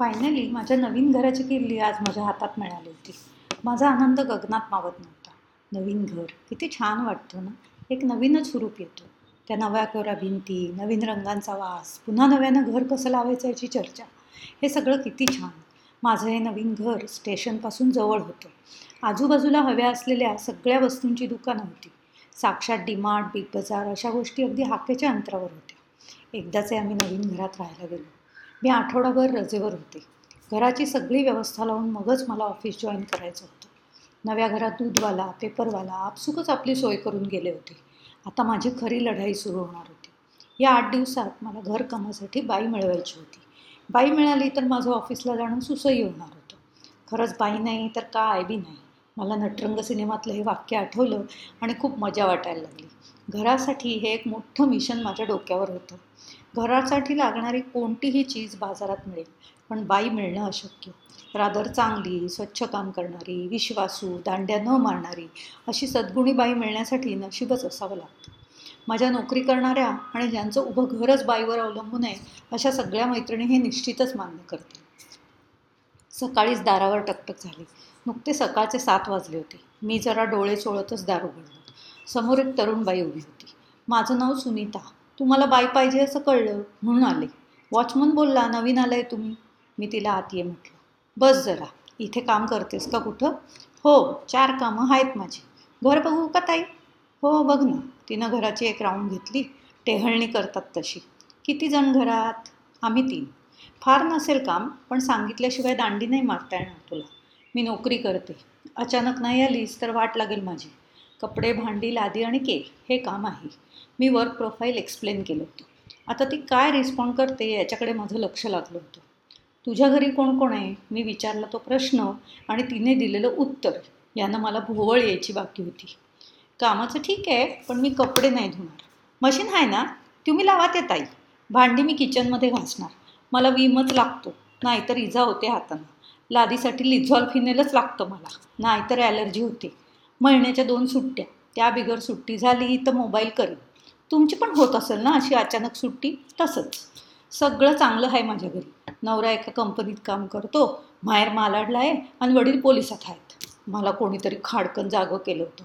Finally माझ्या नवीन घराची किल्ली आज माझ्या हातात मिळाली होती. माझा आनंद गगनात मावत नव्हता. नवीन घर किती छान वाटतं ना? एक नवीनच स्वरूप येतो. त्या नव्या कोऱ्या भिंती नवीन रंगांचा वास पुन्हा नव्यानं घर कसं लावायचं याची चर्चा. हे सगळं किती छान. माझं हे नवीन घर स्टेशनपासून जवळ होतं. आजूबाजूला हव्या असलेल्या सगळ्या वस्तूंची दुकानं होती. साक्षात डीमार्ट बिग बाजार अशा गोष्टी अगदी हाकेच्या अंतरावर होत्या. एकदाचे आम्ही नवीन घरात राहायला गेलो. मी आठवडाभर रजेवर होते. घराची सगळी व्यवस्था लावून मगच मला ऑफिस जॉईन करायचं होतं. नव्या घरात दूधवाला पेपरवाला आपसुकच आपली सोय करून गेले होते. आता माझी खरी लढाई सुरू होणार होती. या आठ दिवसात मला घरकामासाठी बाई मिळवायची होती. बाई मिळाली तर माझं ऑफिसला जाणं सुसह्य होणार होतं. खरंच बाई नाही तर काय बी नाही. मला नटरंग सिनेमातलं हे वाक्य आठवलं आणि खूप मजा वाटायला लागली. घरासाठी हे एक मोठं मिशन माझ्या डोक्यावर होतं. घरासाठी लागणारी कोणतीही चीज बाजारात मिळेल पण बाई मिळणं अशक्य. रादर चांगली स्वच्छ काम करणारी विश्वासू दांड्या न मारणारी अशी सद्गुणी बाई मिळण्यासाठी नशीबच असावं लागतं. माझ्या नोकरी करणाऱ्या आणि ज्यांचं उभं घरच बाईवर अवलंबून आहे अशा सगळ्या मैत्रिणी हे निश्चितच मान्य करतील. सकाळीच दारावर टकटक झाली. नुकते सकाळचे सात वाजले होते. मी जरा डोळे चोळतच दार उघडलं. समोर एक तरुण बाई उभी होती. माझं नाव सुनीता. तुम्हाला बाई पाहिजे असं कळलं म्हणून आले. वॉचमन बोलला नवीन आलाय तुम्ही. मी तिला आत ये म्हटलं. बस जरा इथे काम करतेस का कुठं? हो चार कामं आहेत माझी. घर बघू का ताई? हो बघ ना. तिनं घराची एक राऊंड घेतली. टेहळणी करतात तशी. किती जण घरात? आम्ही तीन. फार नसेल काम पण सांगितल्याशिवाय दांडी नाही मारता येणार तुला. मी नोकरी करते. अचानक नाही आलीस तर वाट लागेल माझी. कपडे भांडी लादी आणि केक हे काम आहे. मी वर्क प्रोफाईल एक्सप्लेन केलं होतं. आता ती काय रिस्पॉन्ड करते याच्याकडे माझं लक्ष लागलं होतं. तुझ्या घरी कोण कोण आहे? मी विचारला तो प्रश्न आणि तिने दिलेलं उत्तर. यानं मला भोवळ यायची बाकी होती. कामाचं ठीक आहे पण मी कपडे नाही धुणार. मशीन आहे ना? तुम्ही लावा ते ताई. भांडी मी किचनमध्ये घासणार. मला विमच लागतो. नाहीतर इजा होते हातानं. लादीसाठी लिझॉल फिनेलच लागतं मला. नाहीतर ॲलर्जी होते. महिन्याच्या दोन सुट्ट्या. त्या बिगर सुट्टी झाली तर मोबाईल करेन. तुमची पण होत असेल ना अशी अचानक सुट्टी? तसंच. सगळं चांगलं आहे माझ्या घरी. नवरा एका कंपनीत काम करतो माहेर मालाडला आहे आणि वडील पोलिसात आहेत. मला कोणीतरी खाडकन जागं केलं होतं.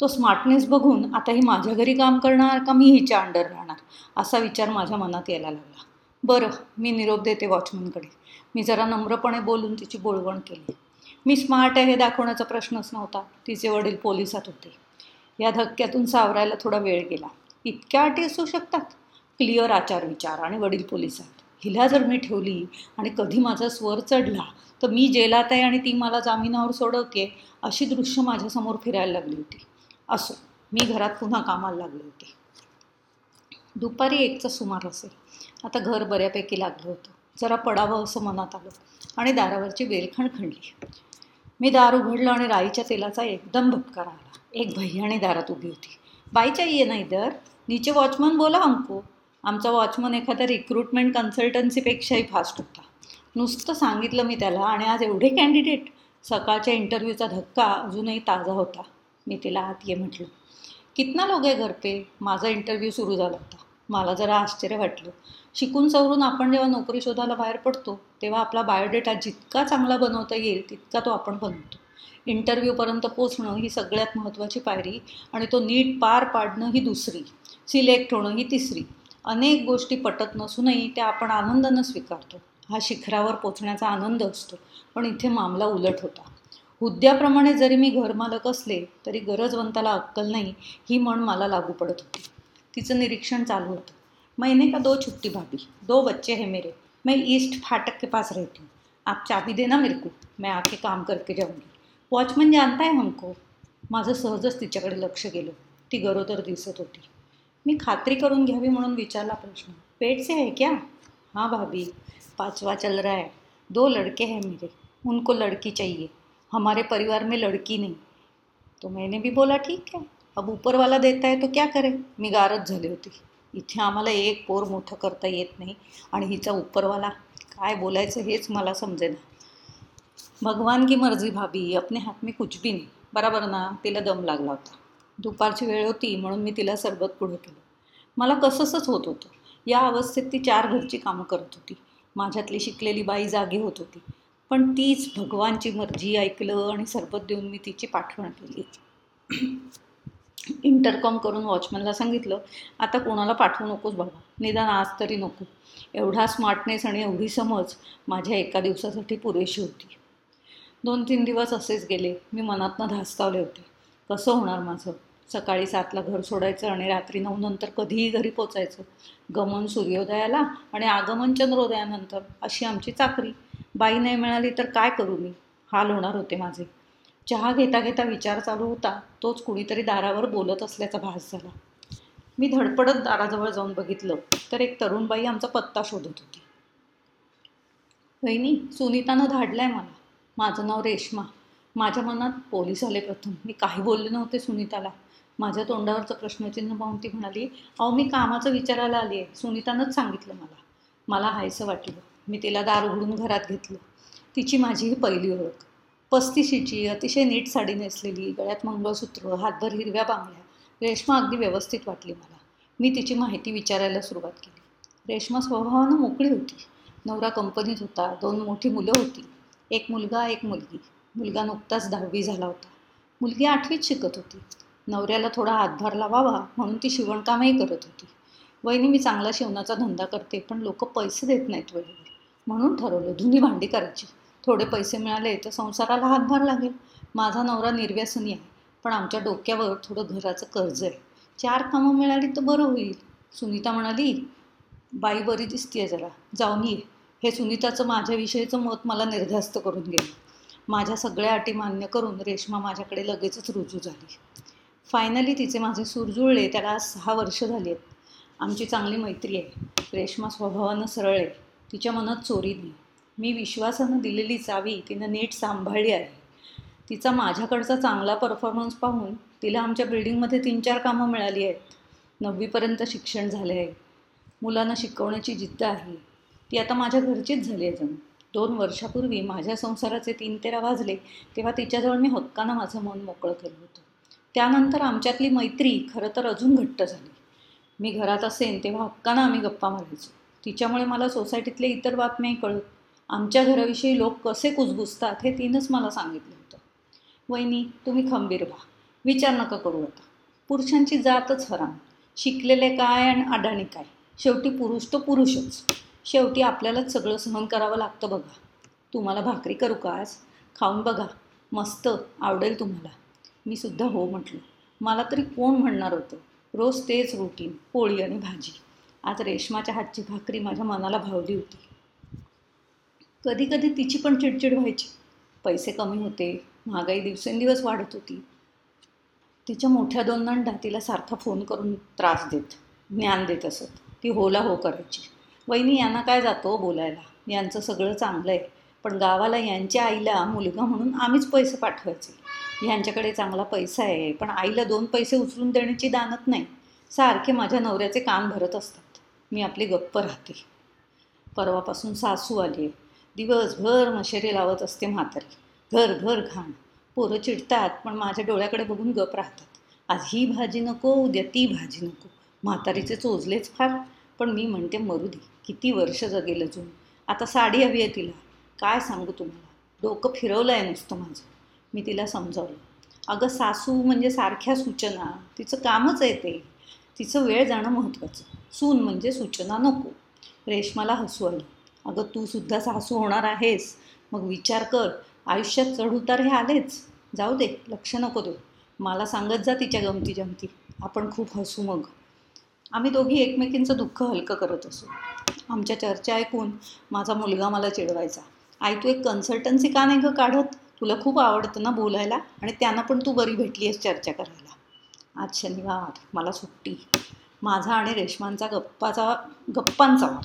तो स्मार्टनेस बघून आता ही माझ्या घरी काम करणार का मी हिच्या अंडर राहणार? असा विचार माझ्या मनात यायला लागला. बरं मी निरोप देते वॉचमनकडे. मी जरा नम्रपणे बोलून तिची बोलवण केली. मी स्मार्ट आहे हे दाखवण्याचा प्रश्नच नव्हता. तिचे वडील पोलिसात होते. या धक्क्यातून सावरायला थोडा वेळ गेला. इतक्या अटी असू शकतात? क्लिअर आचार विचार आणि वडील पोलिसात. हिला जर मी ठेवली आणि कधी माझा स्वर चढला तर मी जेलात आहे आणि ती मला जामिनावर सोडवते अशी दृश्य माझ्यासमोर फिरायला लागली होती. असो मी घरात पुन्हा कामाला लागले होते. दुपारी एकचा सुमार असेल. आता घर बऱ्यापैकी लागलं होतं. जरा पडावं असं मनात आलं आणि दारावरची बेल खणखणली मी दार उघडलं आणि राईच्या तेलाचा एकदम भटकार आला एक भैयाणी दारात उभी होती. बाई चाहिए नाही दर. नीचे वॉचमन बोला हमको आमचा वॉचमन एखाद्या रिक्रुटमेंट कन्सल्टन्सीपेक्षाही फास्ट होता. नुसतं सांगितलं मी त्याला आणि आज एवढे कॅन्डिडेट सकाळच्या इंटरव्ह्यूचा धक्का अजूनही ताजा होता. मी तिला आत ये म्हटलं कितना लोक आहे घर पे? माझा इंटरव्ह्यू सुरू झाला होता. मला जरा आश्चर्य वाटलं. शिकून सवरून आपण जेव्हा नोकरी शोधायला बाहेर पडतो तेव्हा आपला बायोडेटा जितका चांगला बनवता येईल तितका तो आपण बनवतो. इंटरव्ह्यूपर्यंत पोचणं ही सगळ्यात महत्त्वाची पायरी आणि तो नीट पार पाडणं ही दुसरी. सिलेक्ट होणं ही तिसरी. अनेक गोष्टी पटत नसूनही त्या आपण आनंदानं स्वीकारतो. हा शिखरावर पोचण्याचा आनंद असतो पण इथे मामला उलट होता. हुद्द्याप्रमाणे जरी मी घरमालक असले तरी गरजवंताला अक्कल नाही ही म्हण मला लागू पडत होती. तिचं निरीक्षण चालू होतं. महीने का दो छुट्टी भाभी, दो बच्चे हैं मेरे, मैं ईस्ट फाटक के पास रहती हूँ। आप चाबी देना मेरे को, मैं आके काम करके जाऊँगी। वॉचमन जानता है हमको, माझं सहजच तिच्याकडे लक्ष गेलं, ती गरोदर दिसत होती। मी खात्री करून घ्यावी म्हणून विचारला प्रश्न, पेट से है क्या? हाँ भाभी, पाचवा चल रहा है, दो लड़के हैं मेरे, उनको लड़की चाहिए, हमारे परिवार में लड़की नहीं। तो मैंने भी बोला, ठीक है, अब ऊपर वाला देता है तो क्या करे मी गारच झाली होती। इथे आम्हाला एक पोर मोठं करता येत नाही आणि हिचा उपरवाला काय बोलायचं हेच मला समजेना. भगवान की मर्जी भाभी अपने हात मी कुछ भी नाही. बराबर ना? तिला दम लागला होता. दुपारची वेळ होती म्हणून मी तिला सरबत पुढं केलं. मला कसंसंच होत होतं. या अवस्थेत ती चार घरची कामं करत होती. माझ्यातली शिकलेली बाई जागी होत होती. पण तीच भगवानची मर्जी ऐकलं आणि सरबत देऊन मी तिची पाठवण केली. इंटरकॉम करून वॉचमनला सांगितलं आता कोणाला पाठवू नकोस बाबा निदान आज तरी नको. एवढा स्मार्टनेस आणि एवढी समज माझ्या एका दिवसासाठी पुरेशी होती. दोन तीन दिवस असेच गेले मी मनातनं धास्तावले होते. कसं होणार माझं? सकाळी सातला घर सोडायचं आणि रात्री नऊ नंतर कधीही घरी पोचायचं. गमन सूर्योदयाला आणि आगमन चंद्रोदयानंतर अशी आमची चाकरी. बाई नाही मिळाली तर काय करू मी? हाल होणार होते माझे. चहा घेता घेता विचार चालू होता. तोच कुणीतरी दारावर बोलत असल्याचा भास झाला. मी धडपडत दाराजवळ जाऊन बघितलं तर एक तरुणबाई आमचा पत्ता शोधत होती. वहिनी सुनीतानं धाडलाय मला. माझं नाव रेश्मा. माझ्या मनात पोलीस आले प्रथम. मी काही बोलले नव्हते सुनीताला. माझ्या तोंडावरचं प्रश्नचिन्ह पाहून ती म्हणाली अहो मी कामाचं विचारायला आली आहे सुनीतानंच सांगितलं मला. मला हायसं वाटलं. मी तिला दार उघडून घरात घेतलं. तिची माझी ही पहिली ओळख. पस्तीशीची अतिशय नीट साडी नेसलेली गळ्यात मंगळसूत्र हातभर हिरव्या बांगड्या रेश्मा अगदी व्यवस्थित वाटली मला. मी तिची माहिती विचारायला सुरुवात केली. रेश्मा स्वभावानं मोकळी होती. नवरा कंपनीत होता. दोन मोठी मुलं होती. एक मुलगा एक मुलगी. मुलगा नुकताच दहावी झाला होता. मुलगी आठवीत शिकत होती. नवऱ्याला थोडा हातभार लावावा म्हणून ती शिवणकामही करत होती. वहिनी मी चांगला शिवणाचा धंदा करते पण लोक पैसे देत नाहीत वेळेवर म्हणून ठरवलं धुनी भांडी करायची. थोडे पैसे मिळाले तर संसाराला हातभार लागेल. माझा नवरा निर्व्यसनी आहे पण आमच्या डोक्यावर थोडं घराचं कर्ज आहे. चार कामं मिळाली तर बरं होईल. सुनीता म्हणाली बाई बरी दिसतीये जरा. जाऊन ये हे सुनीताचं माझ्याविषयीचं मत मला निर्धास्त करून गेलं माझ्या सगळ्या अटी मान्य करून रेश्मा माझ्याकडे लगेचच रुजू झाली. फायनली तिचे माझे सूर जुळले. त्याला आज सहा वर्ष झाली आहेत. आमची चांगली मैत्री आहे. रेश्मा स्वभावानं सरळ आहे. तिच्या मनात चोरी नाही. मी विश्वासानं दिलेली चावी तिनं नीट सांभाळली आहे. तिचा माझ्याकडचा चांगला परफॉर्मन्स पाहून तिला आमच्या बिल्डिंगमध्ये तीन चार कामं मिळाली आहेत. नववीपर्यंत शिक्षण झाले आहे. मुलांना शिकवण्याची जिद्द आहे. ती आता माझ्या घरचीच झाली आहे जणू. दोन वर्षापूर्वी माझ्या संसाराचे तीन तेरा वाजले तेव्हा तिच्याजवळ मी हक्कानं माझं मन मोकळं केलं होतं. त्यानंतर आमच्यातली मैत्री खरं तर अजून घट्ट झाली. मी घरात असेन तेव्हा हक्कानं आम्ही गप्पा मारायचो. तिच्यामुळे मला सोसायटीतले इतर बातम्याही कळत आमच्या घराविषयी लोक कसे कुजबुजतात हे तिनंच मला सांगितलं होतं. वहिनी तुम्ही खंबीर व्हा. विचार नका करू आता पुरुषांची जातच हराम. शिकलेले काय आणि अडाणी काय? शेवटी पुरुष तो पुरुषच. शेवटी आपल्यालाच सगळं सहन करावं लागतं बघा. तुम्हाला भाकरी करू का आज? खाऊन बघा. मस्त आवडेल तुम्हाला. मी सुद्धा हो म्हटलं. मला तरी कोण म्हणणार होतं? रोज तेच रुटीन पोळी आणि भाजी. आज रेशमाच्या हातची भाकरी माझ्या मनाला भावली होती. कधी कधी तिची पण चिडचिड व्हायची. पैसे कमी होते महागाई दिवसेंदिवस वाढत होती. तिच्या मोठ्या दोन नंडा तिला सारखा फोन करून त्रास देत ज्ञान देत असत. ती होला हो करायची. वहिनी यांना काय जातो बोलायला? यांचं सगळं चांगलं आहे. पण गावाला यांच्या आईला मुलगा म्हणून आम्हीच पैसे पाठवायचे. ह्यांच्याकडे चांगला पैसा आहे पण आईला दोन पैसे उचलून देण्याची दानत नाही. सारखे माझ्या नवऱ्याचे कान भरत असतात. मी आपली गप्प राहते. परवापासून सासू आली आहे. दिवसभर मशेरी लावत असते म्हातारी. घर घर घाण. पोरं चिडतात पण माझ्या डोळ्याकडे बघून गप राहतात. आज ही भाजी नको उद्या ती भाजी नको. म्हातारीचे चोजलेच फार पण मी म्हणते मरू दे. किती वर्ष जगेल अजून. आता साडी हवी आहे तिला. काय सांगू तुम्हाला? डोकं फिरवलं आहे नुसतं माझं. मी तिला समजावलं. अगं सासू म्हणजे सारख्या सूचना. तिचं कामच आहे ते. तिचं वेळ जाणं महत्त्वाचं. सून म्हणजे सूचना नको. रेशमाला हसू आलं. अगं तू सुद्धा सासू होणार आहेस. मग विचार कर. आयुष्यात चढउतार हे आलेच. जाऊ दे लक्ष नको दे मला सांगत जा तिच्या गमती जमती. आपण खूप हसू मग. आम्ही दोघी एकमेकींचं दुःख हलकं करत असू. आमच्या चर्चा ऐकून माझा मुलगा मला चिडवायचा. आई तू एक कन्सल्टन्सी का नाही गं काढत? तुला खूप आवडतं ना बोलायला आणि त्यांना पण तू बरी भेटली आहेस चर्चा करायला. आज शनिवार. मला सुट्टी. माझा आणि रेशमांचा गप्पाचा गप्पांचा वार.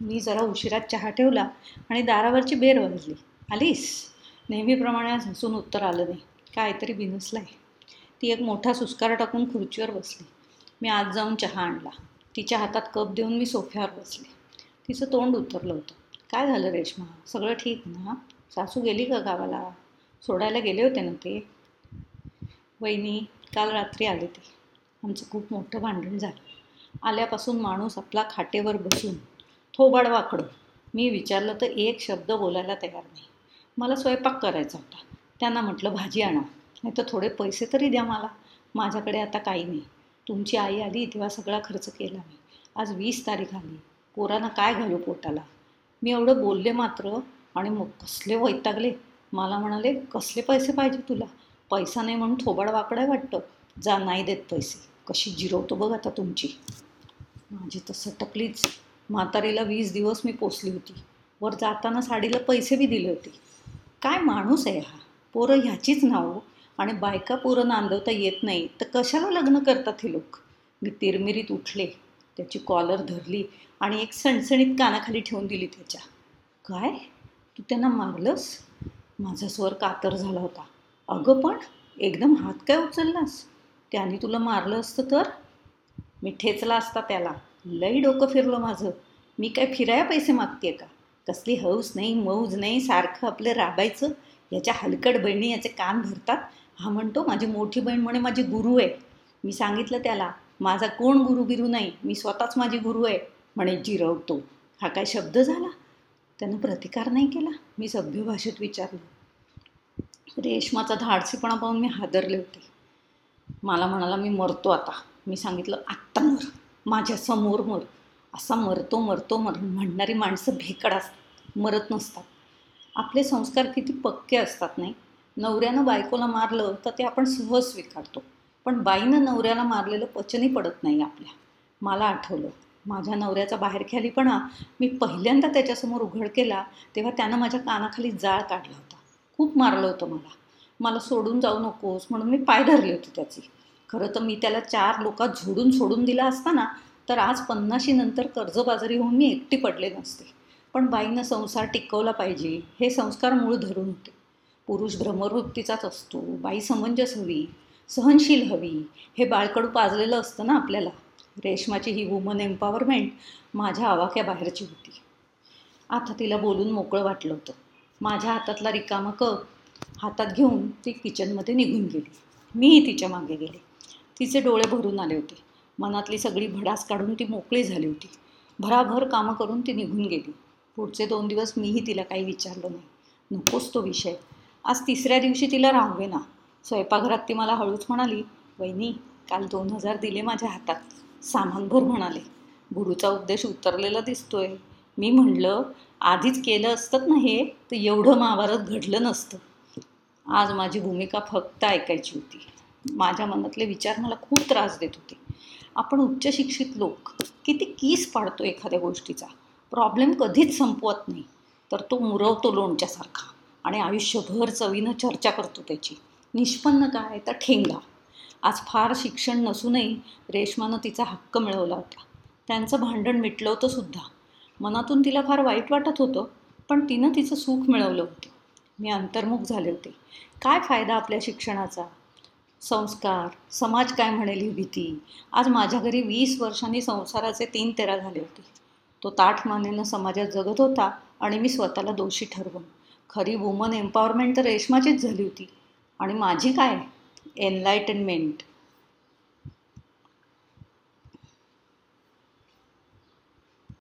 मी जरा उशिरात चहा ठेवला आणि दारावरची बेर वाजली आलीस? नेहमीप्रमाणे आज हसून उत्तर आलं नाही. काहीतरी बिनसलं आहे ती एक मोठा सुस्कार टाकून खुर्चीवर बसली. मी आज जाऊन चहा आणला. तिच्या हातात कप देऊन मी सोफ्यावर बसले. तिचं तोंड उतरलं होतं. काय झालं रेश्मा? सगळं ठीक ना? सासू गेली का गावाला? सोडायला गेले होते ना ते? वहिनी काल रात्री आले ते. आमचं खूप मोठं भांडण झालं. आल्यापासून माणूस आपला खाटेवर बसून थोबाड वाकडं मी विचारलं तर एक शब्द बोलायला तयार नाही. मला स्वयंपाक करायचा होता. त्यांना म्हटलं भाजी आणा. नाही तर थोडे पैसे तरी द्या मला. माझ्याकडे आता काही नाही. तुमची आई आली तेव्हा सगळा खर्च केला मी. आज वीस तारीख आली. पोरांना काय घालू पोटाला? मी एवढं बोलले मात्र आणि मग कसले वैतागले. मला म्हणाले कसले पैसे पाहिजे तुला? पैसा नाही म्हणून थोबाड वाकडाय वाटतं. जा नाही देत पैसे. कशी जिरवतो बघ आता तुमची. माझी तर सटकलीच. म्हातारीला वीस दिवस मी पोचली होती. वर जाताना साडीला पैसे बी दिले होते. काय माणूस आहे हा? पोरं ह्याचीच नावं. आणि बायका पोरं नांदवता येत नाही. तर कशाला लग्न करतात हे लोक? मी तिरमिरीत उठले. त्याची कॉलर धरली आणि एक सणसणीत कानाखाली ठेवून दिली त्याच्या. काय? तू त्यांना मारलंस? माझा स्वर कातर झाला होता. अगं पण एकदम हात काय उचललास? त्याने तुला मारलं असतं तर? मी ठेचला असता त्याला. लई डोकं फिरलं माझं. मी काय फिराया पैसे मागते का? कसली हौस नाही मौज नाही सारखं आपलं राबायचं. याच्या हलकट बहिणी याचे कान भरतात हा म्हणतो माझी मोठी बहीण म्हणे माझी गुरु आहे. मी सांगितलं त्याला माझा कोण गुरु बिरू नाही? मी स्वतःच माझी गुरु आहे. म्हणे जिरवतो. हा काय शब्द झाला? त्यानं प्रतिकार नाही केला. मी सभ्य भाषेत विचारलं. रेशमाचा धाडसीपणा पाहून मी हादरले होते. मला म्हणाला मी मरतो आता. मी सांगितलं आत्ता मर. माझ्यासमोर मर असा मरतो मरतो मर म्हणणारी माणसं भेकड असतात मरत नसतात. आपले संस्कार किती पक्के असतात नाही? नवऱ्यानं बायकोला मारलं तर ते आपण सहज स्वीकारतो. पण बाईनं नवऱ्याला मारलेलं पचनही पडत नाही आपल्या. मला आठवलं माझ्या नवऱ्याचा बाहेरख्यालीपणा मी पहिल्यांदा त्याच्यासमोर उघड केला तेव्हा त्यानं माझ्या कानाखाली जाळ काढला होता. खूप मारलं होतं मला. मला सोडून जाऊ नकोस म्हणून मी पाय धरले होते त्याची. खरं तर मी त्याला चार लोकात झोडून सोडून दिला असताना तर आज पन्नाशी नंतर कर्जबाजारी होऊन मी एकटी पडले नसते. पण बाईनं संसार टिकवला पाहिजे हे संस्कार मूळ धरून होते. पुरुष भ्रमवृत्तीचाच असतो बाई समंजस हवी सहनशील हवी हे बाळकडू पाजलेलं असतं ना आपल्याला. रेशमाची ही वुमन एम्पॉवरमेंट माझ्या आवाक्या बाहेरची होती. आता तिला बोलून मोकळं वाटलं होतं. माझ्या हातातला रिकामा कप हातात घेऊन ती किचनमध्ये निघून गेली. मीही तिच्यामागे गेले. तिचे डोळे भरून आले होते. मनातली सगळी भडास काढून ती मोकळी झाली होती. भराभर कामं करून ती निघून गेली. पुढचे दोन दिवस मीही तिला काही विचारलं नाही. नकोच तो विषय. आज तिसऱ्या दिवशी तिला राहावे ना स्वयंपाकघरात ती मला हळूच म्हणाली वहिनी काल दोन हजार दिले माझ्या हातात. सामानभर म्हणाले. गुरुचा उपदेश उतरलेला दिसतोय. मी म्हणलं आधीच केलं असतं ना हे तर एवढं महाभारत घडलं नसतं. आज माझी भूमिका फक्त ऐकायची होती. माझ्या मनातले विचार मला खूप त्रास देत होते. आपण उच्च शिक्षित लोक किती कीस पाडतो एखाद्या गोष्टीचा? प्रॉब्लेम कधीच संपवत नाही. तर तो मुरवतो लोणच्यासारखा आणि आयुष्यभर चवीनं चर्चा करतो त्याची. निष्पन्न काय तर ठेंगा. आज फार शिक्षण नसूनही रेशमानं तिचा हक्क मिळवला होता. त्यांचं भांडण मिटलं होतं सुद्धा. मनातून तिला फार वाईट वाटत होतं पण तिनं तिचं सुख मिळवलं होतं. मी अंतर्मुख झाले होते. काय फायदा आपल्या शिक्षणाचा? संस्कार समाज काय म्हणेल ही भीती? आज माझ्या घरी वीस वर्षांनी संसाराचे तीन तेरा झाले होते. तो ताठ मानेनं समाजात जगत होता आणि मी स्वतःला दोषी ठरवून. खरी वुमन एम्पॉवरमेंट तर रेशमाचीच झाली होती. आणि माझी काय? एनलायटनमेंट